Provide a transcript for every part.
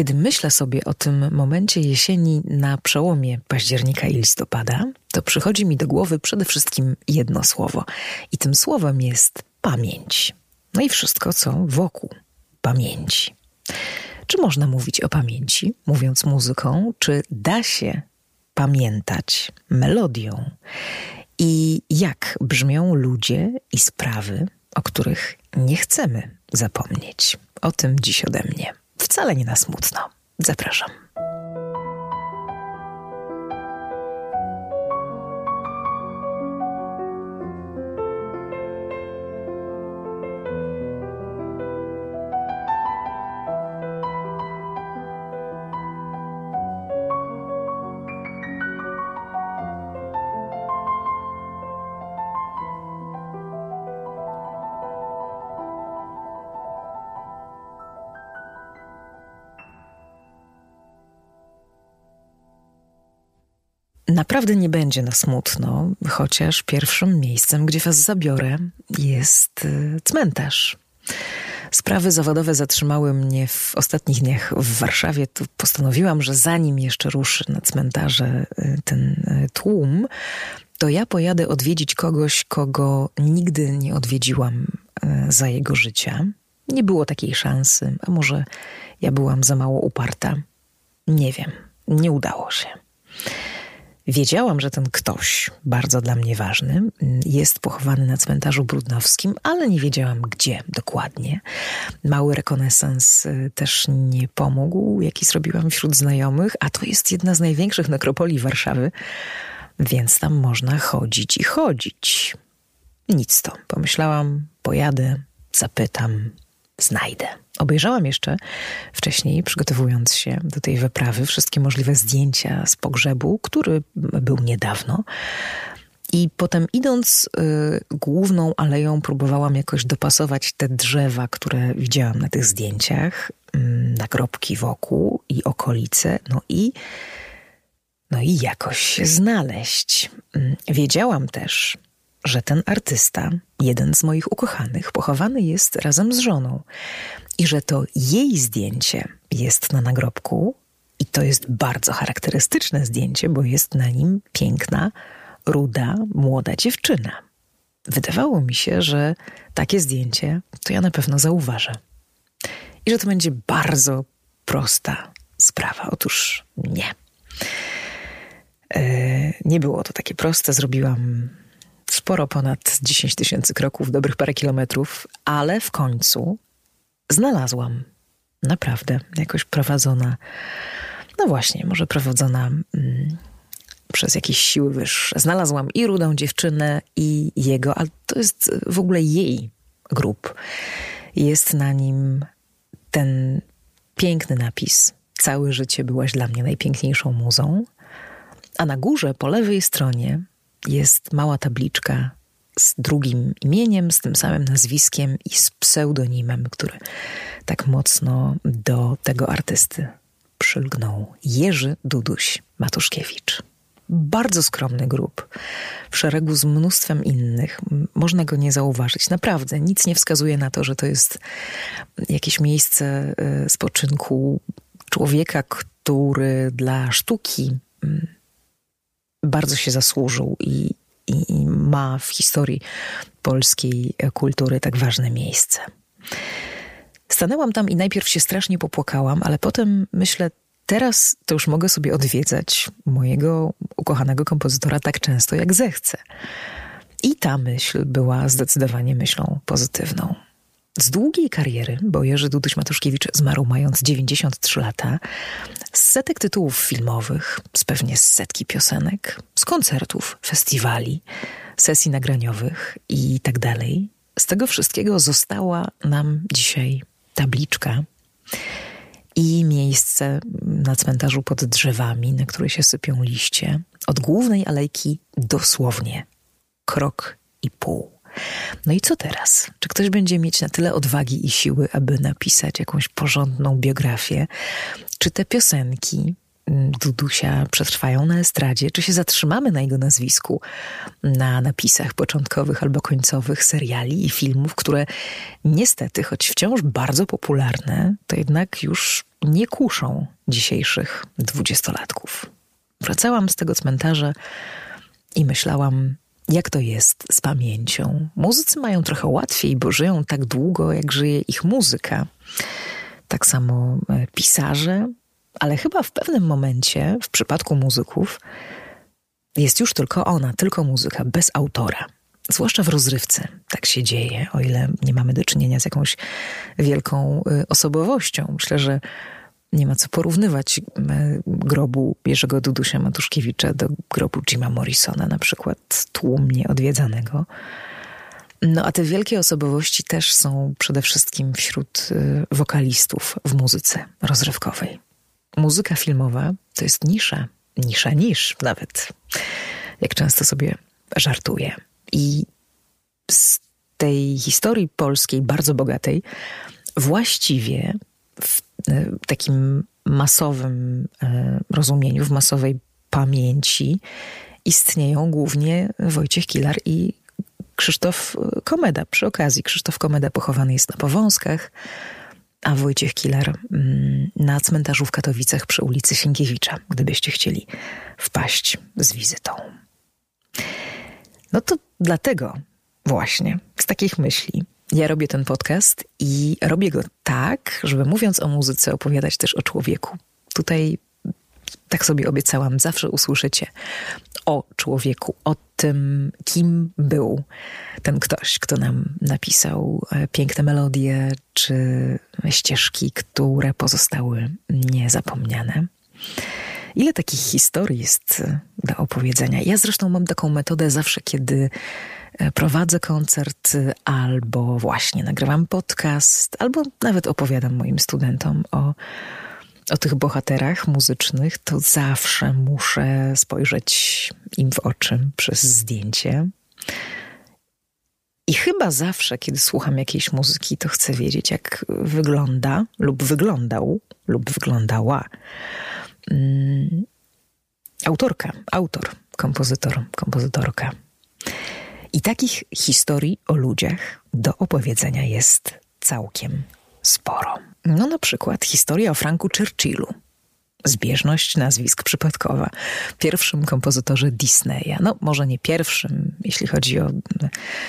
Kiedy myślę sobie o tym momencie jesieni na przełomie października i listopada, to przychodzi mi do głowy przede wszystkim jedno słowo. I tym słowem jest pamięć. No i wszystko, co wokół pamięci. Czy można mówić o pamięci, mówiąc muzyką, czy da się pamiętać melodią? I jak brzmią ludzie i sprawy, o których nie chcemy zapomnieć? O tym dziś ode mnie. Wcale nie na smutno. Zapraszam. Naprawdę nie będzie na smutno, chociaż pierwszym miejscem, gdzie was zabiorę, jest y, cmentarz. Sprawy zawodowe zatrzymały mnie w ostatnich dniach w Warszawie. To postanowiłam, że zanim jeszcze ruszy na cmentarze y, ten y, tłum, to ja pojadę odwiedzić kogoś, kogo nigdy nie odwiedziłam za jego życia. Nie było takiej szansy, a może ja byłam za mało uparta. Nie wiem, nie udało się. Wiedziałam, że ten ktoś, bardzo dla mnie ważny, jest pochowany na cmentarzu brudnowskim, ale nie wiedziałam gdzie dokładnie. Mały rekonesans y, też nie pomógł, jaki zrobiłam wśród znajomych, a to jest jedna z największych nekropolii Warszawy, więc tam można chodzić i chodzić. Nic to. Pomyślałam, pojadę, zapytam, znajdę. Obejrzałam jeszcze wcześniej, przygotowując się do tej wyprawy, wszystkie możliwe zdjęcia z pogrzebu, który był niedawno. I potem idąc y, główną aleją, próbowałam jakoś dopasować te drzewa, które widziałam na tych zdjęciach, y, nagrobki wokół i okolice, no i, no i jakoś się znaleźć. Y, wiedziałam też, że ten artysta, jeden z moich ukochanych, pochowany jest razem z żoną i że to jej zdjęcie jest na nagrobku i to jest bardzo charakterystyczne zdjęcie, bo jest na nim piękna, ruda, młoda dziewczyna. Wydawało mi się, że takie zdjęcie to ja na pewno zauważę. I że to będzie bardzo prosta sprawa. Otóż nie. Yy, nie było to takie proste. Zrobiłam sporo ponad 10 tysięcy kroków, dobrych parę kilometrów, ale w końcu znalazłam. Naprawdę, jakoś prowadzona, no właśnie, może prowadzona mm, przez jakieś siły wyższe. Znalazłam i rudą dziewczynę, i jego, ale to jest w ogóle jej grób. Jest na nim ten piękny napis. Całe życie byłaś dla mnie najpiękniejszą muzą. A na górze, po lewej stronie, jest mała tabliczka z drugim imieniem, z tym samym nazwiskiem i z pseudonimem, który tak mocno do tego artysty przylgnął. Jerzy Duduś Matuszkiewicz. Bardzo skromny grób, w szeregu z mnóstwem innych. Można go nie zauważyć. Naprawdę, nic nie wskazuje na to, że to jest jakieś miejsce e, spoczynku człowieka, który dla sztuki mm, bardzo się zasłużył i, i, i ma w historii polskiej kultury tak ważne miejsce. Stanęłam tam i najpierw się strasznie popłakałam, ale potem myślę, teraz to już mogę sobie odwiedzać mojego ukochanego kompozytora tak często, jak zechcę. I ta myśl była zdecydowanie myślą pozytywną. Z długiej kariery, bo Jerzy Duduś Matuszkiewicz zmarł mając 93 lata, z setek tytułów filmowych, z pewnie z setki piosenek, z koncertów, festiwali, sesji nagraniowych i tak dalej. Z tego wszystkiego została nam dzisiaj tabliczka i miejsce na cmentarzu pod drzewami, na które się sypią liście, od głównej alejki dosłownie krok i pół. No i co teraz? Czy ktoś będzie mieć na tyle odwagi i siły, aby napisać jakąś porządną biografię? Czy te piosenki Dudusia przetrwają na estradzie, czy się zatrzymamy na jego nazwisku na napisach początkowych albo końcowych seriali i filmów, które niestety, choć wciąż bardzo popularne, to jednak już nie kuszą dzisiejszych dwudziestolatków. Wracałam z tego cmentarza i myślałam, jak to jest z pamięcią. Muzycy mają trochę łatwiej, bo żyją tak długo, jak żyje ich muzyka. Tak samo e, pisarze, ale chyba w pewnym momencie, w przypadku muzyków, jest już tylko ona, tylko muzyka, bez autora. Zwłaszcza w rozrywce tak się dzieje, o ile nie mamy do czynienia z jakąś wielką y, osobowością. Myślę, że nie ma co porównywać y, grobu Jerzego Dudusia Matuszkiewicza do grobu Jima Morrisona, na przykład tłumnie odwiedzanego. No a te wielkie osobowości też są przede wszystkim wśród y, wokalistów w muzyce rozrywkowej muzyka filmowa to jest nisza, nisza niż nawet, jak często sobie żartuję. I z tej historii polskiej, bardzo bogatej, właściwie w e, takim masowym e, rozumieniu, w masowej pamięci istnieją głównie Wojciech Kilar i Krzysztof Komeda. Przy okazji Krzysztof Komeda pochowany jest na Powązkach, a Wojciech Killer mm, na cmentarzu w Katowicach przy ulicy Sienkiewicza, gdybyście chcieli wpaść z wizytą. No to dlatego właśnie, z takich myśli, ja robię ten podcast i robię go tak, żeby mówiąc o muzyce, opowiadać też o człowieku. Tutaj tak sobie obiecałam, zawsze usłyszycie o człowieku, o tym, kim był ten ktoś, kto nam napisał e, piękne melodie czy ścieżki, które pozostały niezapomniane. Ile takich historii jest do opowiedzenia? Ja zresztą mam taką metodę zawsze, kiedy prowadzę koncert, albo właśnie nagrywam podcast, albo nawet opowiadam moim studentom o o tych bohaterach muzycznych, to zawsze muszę spojrzeć im w oczy przez zdjęcie. I chyba zawsze, kiedy słucham jakiejś muzyki, to chcę wiedzieć, jak wygląda lub wyglądał lub wyglądała mm, autorka, autor, kompozytor, kompozytorka. I takich historii o ludziach do opowiedzenia jest całkiem sporo. No na przykład historia o Franku Churchillu. Zbieżność nazwisk przypadkowa. Pierwszym kompozytorze Disneya. No, może nie pierwszym, jeśli chodzi o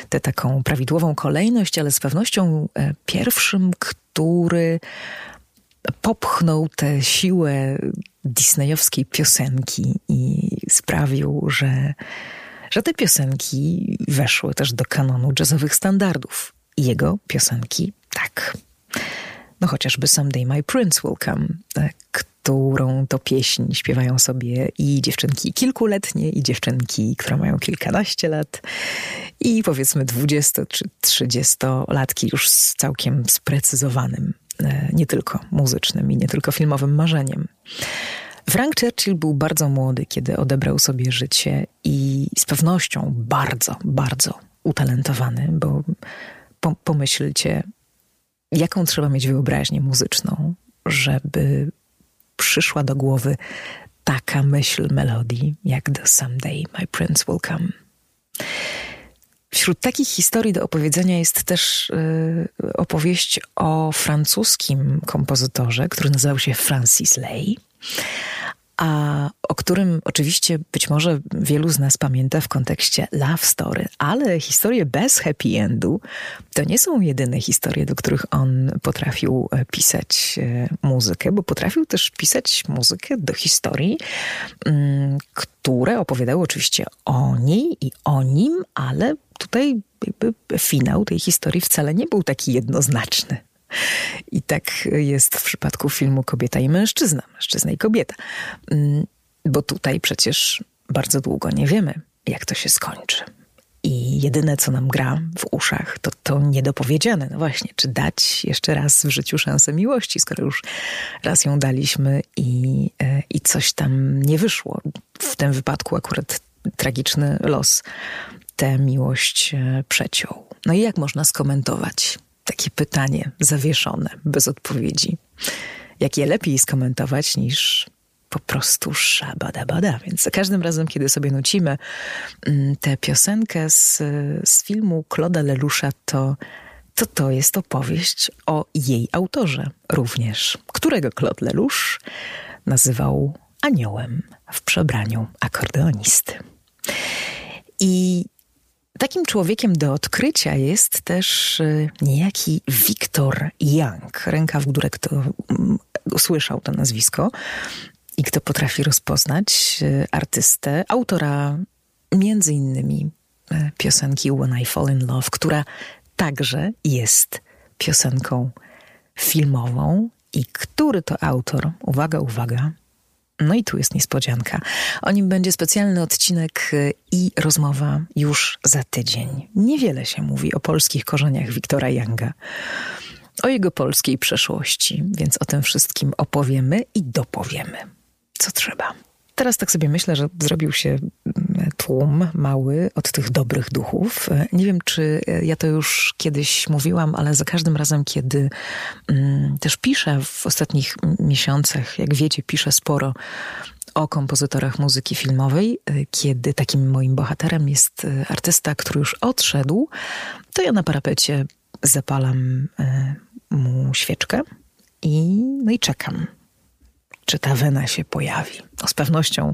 tę taką prawidłową kolejność, ale z pewnością e, pierwszym, który popchnął tę siłę disneyowskiej piosenki i sprawił, że, że te piosenki weszły też do kanonu jazzowych standardów. Jego piosenki tak. No chociażby Someday My Prince Will Come, e, którą to pieśń śpiewają sobie i dziewczynki kilkuletnie, i dziewczynki, które mają kilkanaście lat, i powiedzmy dwudziesto czy trzydziestolatki już z całkiem sprecyzowanym, e, nie tylko muzycznym i nie tylko filmowym marzeniem. Frank Churchill był bardzo młody, kiedy odebrał sobie życie i z pewnością bardzo, bardzo utalentowany, bo pomyślcie, jaką trzeba mieć wyobraźnię muzyczną, żeby przyszła do głowy taka myśl melodii, jak The Someday My Prince Will Come. Wśród takich historii do opowiedzenia jest też y, opowieść o francuskim kompozytorze, który nazywał się Francis Lay a o którym oczywiście być może wielu z nas pamięta w kontekście love story, ale historie bez happy endu to nie są jedyne historie, do których on potrafił e, pisać e, muzykę, bo potrafił też pisać muzykę do historii, mm, które opowiadały oczywiście o niej i o nim, ale tutaj jakby finał tej historii wcale nie był taki jednoznaczny. I tak jest w przypadku filmu Kobieta i Mężczyzna, Mężczyzna i Kobieta. Mm, bo tutaj przecież bardzo długo nie wiemy, jak to się skończy. I jedyne, co nam gra w uszach, to to niedopowiedziane. No właśnie, czy dać jeszcze raz w życiu szansę miłości, skoro już raz ją daliśmy i, e, i coś tam nie wyszło. W tym wypadku akurat tragiczny los tę miłość e, przeciął. No i jak można skomentować takie pytanie zawieszone, bez odpowiedzi. Jak je lepiej skomentować niż po prostu szabadabada. Więc za każdym razem, kiedy sobie nucimy mm, tę piosenkę z, z filmu Claude'a Leloucha, to to to jest opowieść o jej autorze również, którego Claude Lelouch nazywał aniołem w przebraniu akordeonisty. I takim człowiekiem do odkrycia jest też y, niejaki Victor Young. Ręka w górę, kto mm, usłyszał to nazwisko i kto potrafi rozpoznać y, artystę, autora między innymi y, piosenki When I Fall in Love, która także jest piosenką filmową i który to autor, uwaga, uwaga, no i tu jest niespodzianka. O nim będzie specjalny odcinek y, i rozmowa już za tydzień. Niewiele się mówi o polskich korzeniach Wiktora Younga, o jego polskiej przeszłości, więc o tym wszystkim opowiemy i dopowiemy, co trzeba. Teraz tak sobie myślę, że zrobił się mm, tłum mały od tych dobrych duchów. Nie wiem, czy ja to już kiedyś mówiłam, ale za każdym razem, kiedy mm, też piszę w ostatnich miesiącach, jak wiecie, piszę sporo o kompozytorach muzyki filmowej, kiedy takim moim bohaterem jest artysta, który już odszedł, to ja na parapecie zapalam e, mu świeczkę i, no i czekam czy ta wena się pojawi. Z pewnością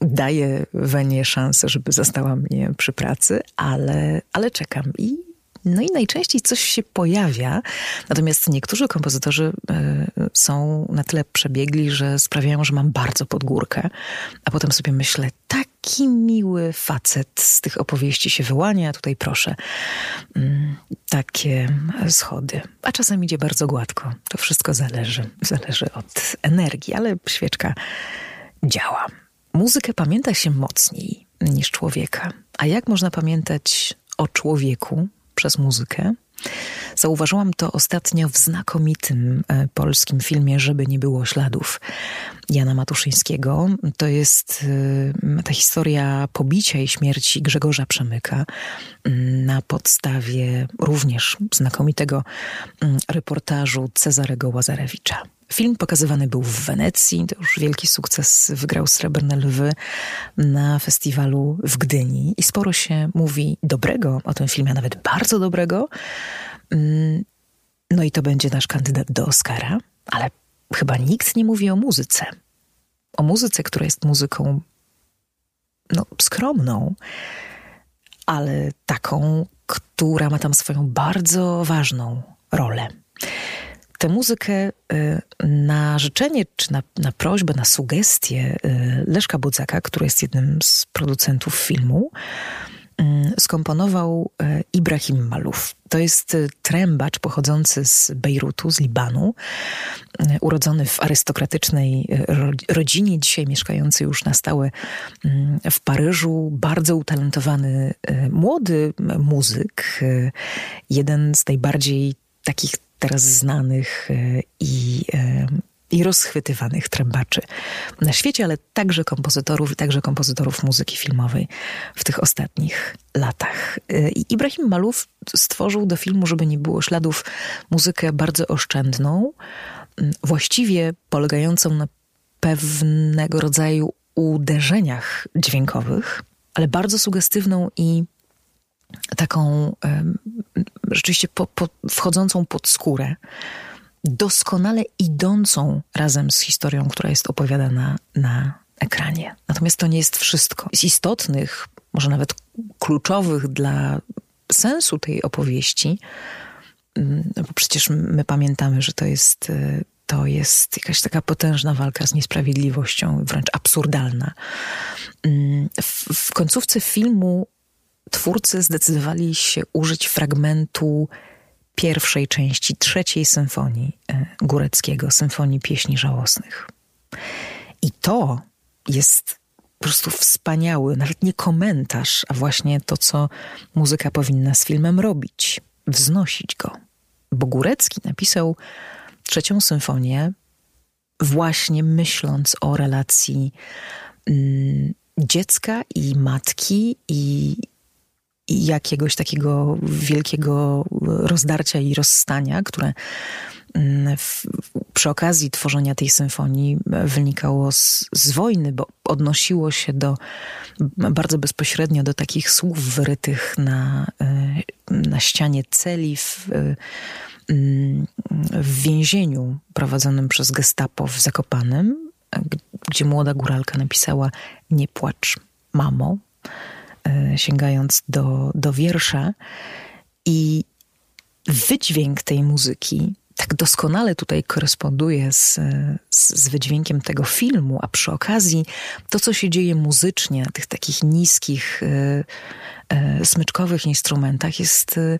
daję wenie szansę, żeby została mnie przy pracy, ale, ale czekam i no i najczęściej coś się pojawia, natomiast niektórzy kompozytorzy y, są na tyle przebiegli, że sprawiają, że mam bardzo pod górkę, a potem sobie myślę, taki miły facet z tych opowieści się wyłania, tutaj proszę, y, takie schody. A czasem idzie bardzo gładko. To wszystko zależy, zależy od energii, ale świeczka działa. Muzykę pamięta się mocniej niż człowieka. A jak można pamiętać o człowieku, przez muzykę. Zauważyłam to ostatnio w znakomitym e, polskim filmie Żeby nie było śladów Jana Matuszyńskiego. To jest e, ta historia pobicia i śmierci Grzegorza Przemyka mm, na podstawie również znakomitego mm, reportażu Cezarego Łazarewicza. Film pokazywany był w Wenecji, to już wielki sukces, wygrał Srebrne Lwy na festiwalu w Gdyni. I sporo się mówi dobrego o tym filmie, a nawet bardzo dobrego. Mm, no i to będzie nasz kandydat do Oscara, ale chyba nikt nie mówi o muzyce. O muzyce, która jest muzyką no, skromną, ale taką, która ma tam swoją bardzo ważną rolę tę muzykę y, na życzenie, czy na, na prośbę, na sugestię y, Leszka Budzaka, który jest jednym z producentów filmu, y, skomponował Ibrahim Maluf. To jest trębacz pochodzący z Bejrutu, z Libanu, urodzony w arystokratycznej rodzinie, dzisiaj mieszkający już na stałe w Paryżu, bardzo utalentowany młody muzyk, jeden z najbardziej takich teraz znanych e, i, e, i rozchwytywanych trębaczy na świecie, ale także kompozytorów także kompozytorów muzyki filmowej w tych ostatnich latach. E, I Ibrahim Maluf stworzył do filmu, żeby nie było śladów, muzykę bardzo oszczędną, właściwie polegającą na pewnego rodzaju uderzeniach dźwiękowych, ale bardzo sugestywną i taką rzeczywiście po, po, wchodzącą pod skórę, doskonale idącą razem z historią, która jest opowiadana na ekranie. Natomiast to nie jest wszystko. Z istotnych, może nawet kluczowych dla sensu tej opowieści, mm, bo przecież my pamiętamy, że to jest, y, to jest jakaś taka potężna walka z niesprawiedliwością, wręcz absurdalna. Mm, w, w końcówce filmu twórcy zdecydowali się użyć fragmentu pierwszej części trzeciej symfonii e, Góreckiego, symfonii pieśni żałosnych. I to jest po prostu wspaniały, nawet nie komentarz, a właśnie to, co muzyka powinna z filmem robić wznosić go. Bo Górecki napisał trzecią symfonię właśnie myśląc o relacji mm, dziecka i matki i, i jakiegoś takiego wielkiego rozdarcia i rozstania, które mm, w, przy okazji tworzenia tej symfonii wynikało z, z, wojny, bo odnosiło się do bardzo bezpośrednio do takich słów wyrytych na, na ścianie celi w, w więzieniu prowadzonym przez gestapo w Zakopanem, gdzie młoda góralka napisała nie płacz, mamo, e, sięgając do, do wiersza. I wydźwięk tej muzyki tak doskonale tutaj koresponduje z, z, wydźwiękiem tego filmu, a przy okazji to, co się dzieje muzycznie tych takich niskich, y, y, smyczkowych instrumentach, jest, y,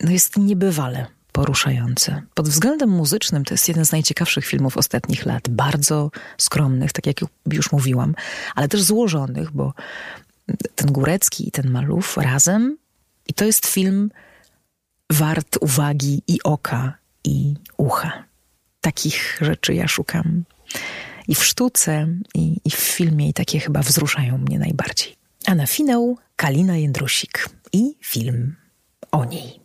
no jest niebywale poruszające. Pod względem muzycznym to jest jeden z najciekawszych filmów ostatnich lat. Bardzo skromnych, tak jak już mówiłam, ale też złożonych, bo ten Górecki i ten Malów razem i to jest film wart uwagi i oka, i ucha. Takich rzeczy ja szukam i w sztuce, i, i w filmie, i takie chyba wzruszają mnie najbardziej. A na finał Kalina Jędrusik i film o niej.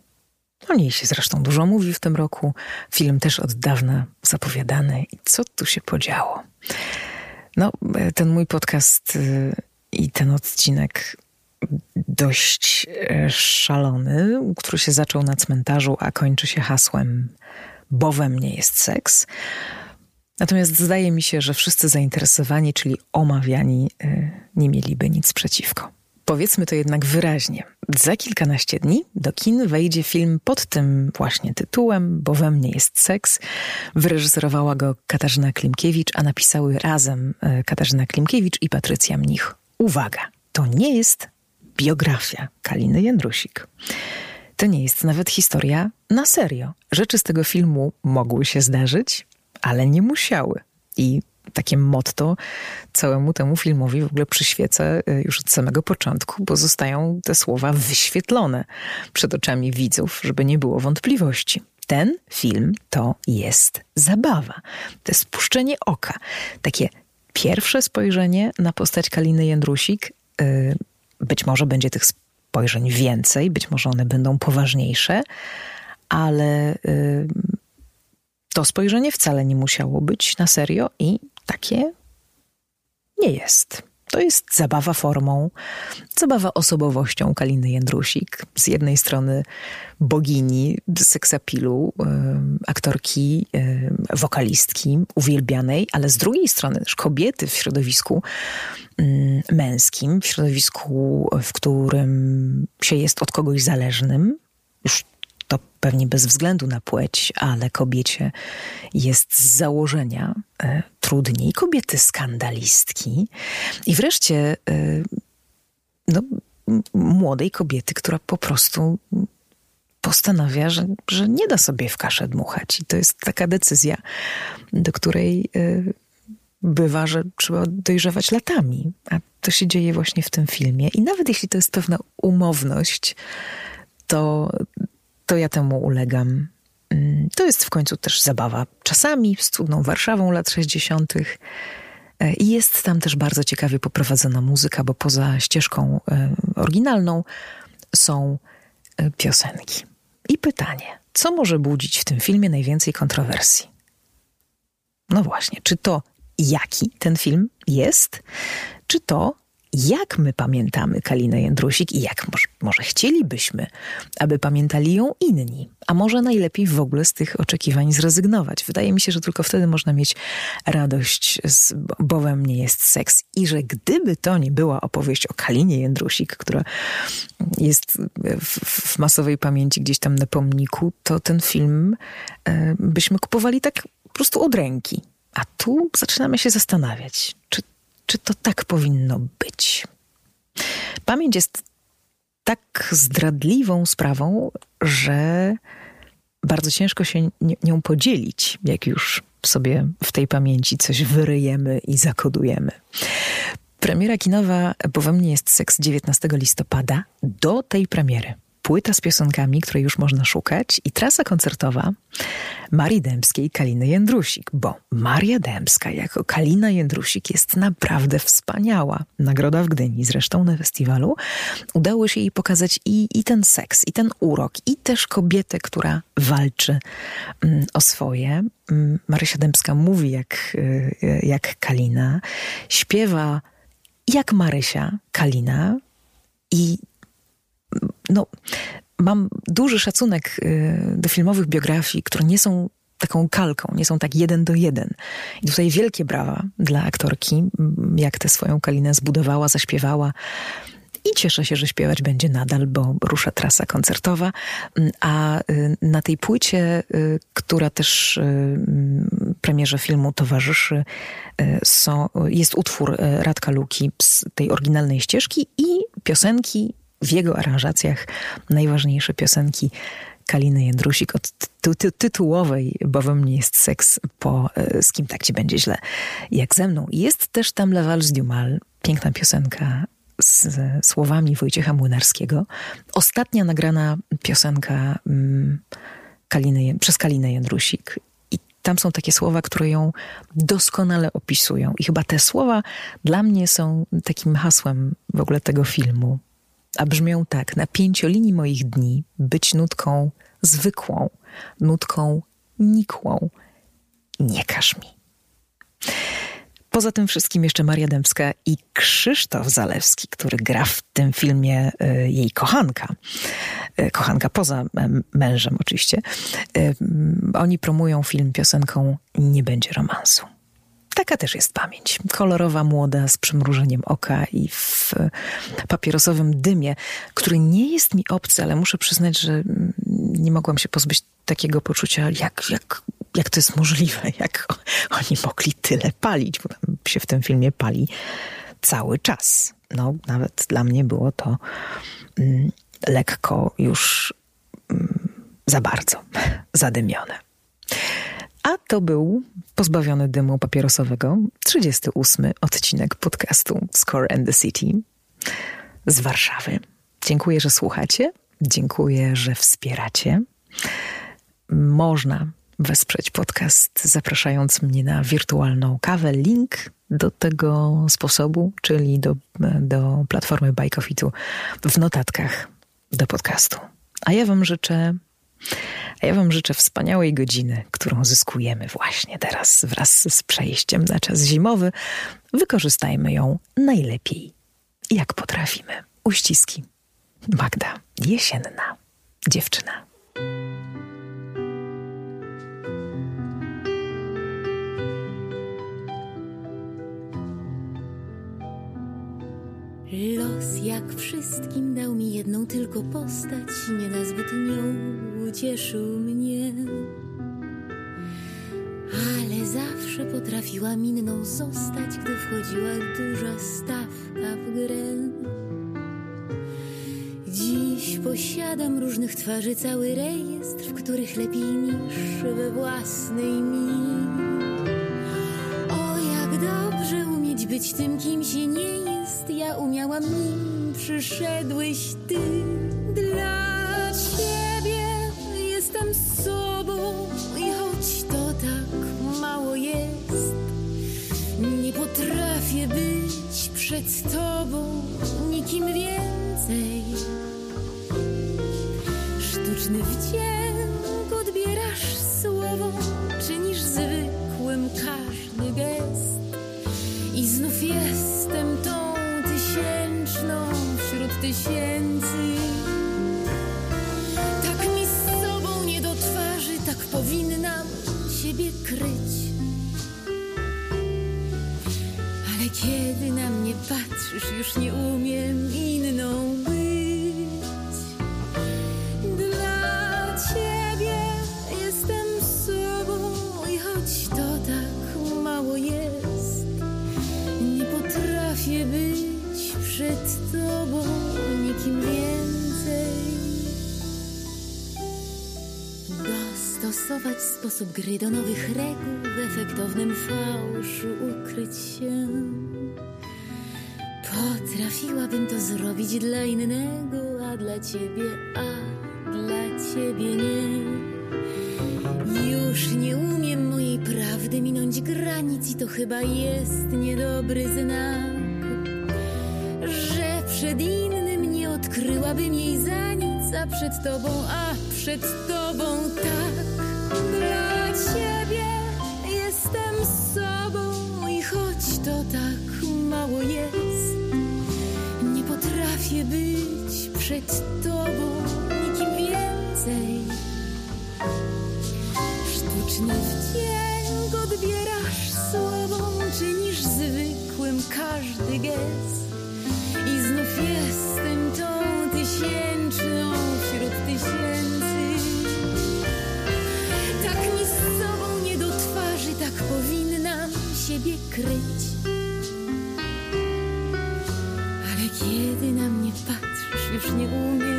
O niej się zresztą dużo mówi w tym roku. Film też od dawna zapowiadany. I co tu się podziało? No, ten mój podcast y, i ten odcinek dość e, szalony, który się zaczął na cmentarzu, a kończy się hasłem bo we mnie jest seks. Natomiast zdaje mi się, że wszyscy zainteresowani, czyli omawiani, e, nie mieliby nic przeciwko. Powiedzmy to jednak wyraźnie. Za kilkanaście dni do kin wejdzie film pod tym właśnie tytułem, bo we mnie jest seks. Wyreżyserowała go Katarzyna Klimkiewicz, a napisały razem e, Katarzyna Klimkiewicz i Patrycja Mnich. Uwaga, to nie jest biografia Kaliny Jędrusik. To nie jest nawet historia na serio. Rzeczy z tego filmu mogły się zdarzyć, ale nie musiały. I takie motto całemu temu filmowi w ogóle przyświeca e, już od samego początku, bo zostają te słowa wyświetlone przed oczami widzów, żeby nie było wątpliwości. Ten film to jest zabawa, to jest spuszczenie oka, takie pierwsze spojrzenie na postać Kaliny Jędrusik. E, być może będzie tych spojrzeń więcej, być może one będą poważniejsze, ale y, to spojrzenie wcale nie musiało być na serio i takie nie jest. To jest zabawa formą, zabawa osobowością Kaliny Jędrusik. Z jednej strony bogini seksapilu, aktorki, wokalistki uwielbianej, ale z drugiej strony też kobiety w środowisku y, męskim, w środowisku, w którym się jest od kogoś zależnym. Już to pewnie bez względu na płeć, ale kobiecie jest z założenia e, trudniej. Kobiety skandalistki. I wreszcie e, no, młodej kobiety, która po prostu postanawia, że, że nie da sobie w kaszę dmuchać. I to jest taka decyzja, do której e, bywa, że trzeba dojrzewać latami. A to się dzieje właśnie w tym filmie. I nawet jeśli to jest pewna umowność, to, to ja temu ulegam. Mm, to jest w końcu też zabawa. Czasami z cudną Warszawą lat 60. E, I jest tam też bardzo ciekawie poprowadzona muzyka, bo poza ścieżką e, oryginalną są e, piosenki. I pytanie, co może budzić w tym filmie najwięcej kontrowersji? No właśnie, czy to jaki ten film jest, czy to jak my pamiętamy Kalinę Jędrusik i jak może, może, chcielibyśmy, aby pamiętali ją inni. A może najlepiej w ogóle z tych oczekiwań zrezygnować. Wydaje mi się, że tylko wtedy można mieć radość, z, bo we mnie jest seks. I że gdyby to nie była opowieść o Kalinie Jędrusik, która jest w, w masowej pamięci gdzieś tam na pomniku, to ten film e, byśmy kupowali tak po prostu od ręki. A tu zaczynamy się zastanawiać, czy czy to tak powinno być? Pamięć jest tak zdradliwą sprawą, że bardzo ciężko się nią podzielić, jak już sobie w tej pamięci coś wyryjemy i zakodujemy. Premiera kinowa, bo we mnie jest seks 19 listopada. Do tej premiery płyta z piosenkami, której już można szukać i trasa koncertowa Marii Dębskiej i Kaliny Jędrusik, bo Maria Dębska jako Kalina Jędrusik jest naprawdę wspaniała. Nagroda w Gdyni zresztą na festiwalu. Udało się jej pokazać i, i ten seks, i ten urok, i też kobietę, która walczy mm, o swoje. Mm, Marysia Dębska mówi jak, y, jak Kalina, śpiewa jak Marysia Kalina i no, mam duży szacunek y, do filmowych biografii, które nie są taką kalką, nie są tak jeden do jeden. I tutaj wielkie brawa dla aktorki, jak tę swoją kalinę zbudowała, zaśpiewała. I cieszę się, że śpiewać będzie nadal, bo rusza trasa koncertowa. A y, na tej płycie, y, która też premierze filmu towarzyszy, są, jest utwór Radka Luki z tej oryginalnej ścieżki i piosenki w jego aranżacjach najważniejsze piosenki Kaliny Jędrusik od ty ty tytułowej, bowiem nie jest seks po e, z kim tak ci będzie źle, jak ze mną. Jest też tam La Valse du Mal, piękna piosenka z słowami Wojciecha Młynarskiego. Ostatnia nagrana piosenka mm, Kaliny, przez Kalinę Jędrusik. I tam są takie słowa, które ją doskonale opisują. I chyba te słowa dla mnie są takim hasłem w ogóle tego filmu a brzmią tak: na pięciolinii moich dni być nutką zwykłą, nutką nikłą. Nie każ mi. Poza tym wszystkim jeszcze Maria Dębska i Krzysztof Zalewski, który gra w tym filmie y, jej kochanka. Y, kochanka poza mężem oczywiście. Y, oni promują film piosenką Nie będzie romansu. Taka też jest pamięć. Kolorowa, młoda, z przymrużeniem oka i w papierosowym dymie, który nie jest mi obcy, ale muszę przyznać, że nie mogłam się pozbyć takiego poczucia, jak, jak, jak to jest możliwe, jak oni mogli tyle palić, bo się w tym filmie pali cały czas. No, nawet dla mnie było to mm, lekko już mm, za bardzo zadymione. A to był pozbawiony dymu papierosowego 38 odcinek podcastu Score and the City z Warszawy. Dziękuję, że słuchacie. Dziękuję, że wspieracie. Można wesprzeć podcast, zapraszając mnie na wirtualną kawę. Link do tego sposobu, czyli do, do platformy Buy w notatkach do podcastu. A ja Wam życzę a ja Wam życzę wspaniałej godziny, którą zyskujemy właśnie teraz wraz z przejściem na czas zimowy. Wykorzystajmy ją najlepiej, jak potrafimy. Uściski. Magda, jesienna dziewczyna. Los jak wszystkim dał mi jedną tylko postać, nie nazbyt nią ucieszył mnie. Ale zawsze potrafiła inną zostać, gdy wchodziła duża stawka w grę. Dziś posiadam różnych twarzy cały rejestr, w których lepiej niż we własnej mi. O, jak dobrze umieć być tym, kim się nie jest, ja umiałam nim, przyszedłeś ty dla przed Tobą nikim więcej. Sztuczny wdzięk odbierasz słowom, czynisz zwykłym każdy gest. I znów jestem tą tysięczną wśród tysięcy. Tak mi z sobą nie do twarzy, tak powinnam siebie kryć. Kiedy na mnie patrzysz, już nie umiem inną być. Dla ciebie jestem sobą i choć to tak mało jest, nie potrafię być przed tobą nikim więcej. Dostosować sposób gry do nowych reguł, w efektownym fałszu ukryć się. Potrafiłabym to zrobić dla innego, dla ciebie, a dla ciebie nie. Już nie umiem mojej prawdy minąć granic i to chyba jest niedobry znak, że przed innym nie odkryłabym jej za nic, a przed tobą, a przed tobą tak. Dla ciebie jestem sobą i choć to tak mało jest, potrafię być przed tobą nikim więcej. Sztuczny wdzięk odbierasz słowom, czynisz zwykłym każdy gest. I znów jestem tą tysięczną wśród tysięcy. Tak mi z sobą nie do twarzy, tak powinnam siebie kryć. Patrzysz, już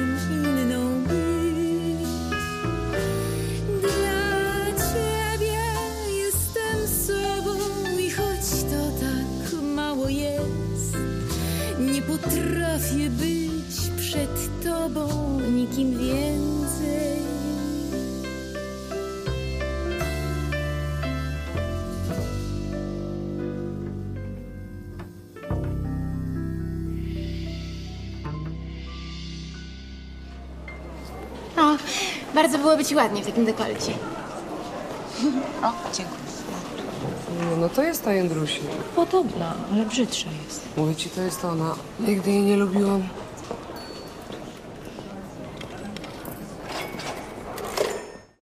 byłoby ci ładnie w takim dekolcie. O, dziękuję. No, no to jest ta Jędrusi. Podobna, ale brzydsza jest. Mówię ci, to jest ona. Nigdy jej nie lubiłam.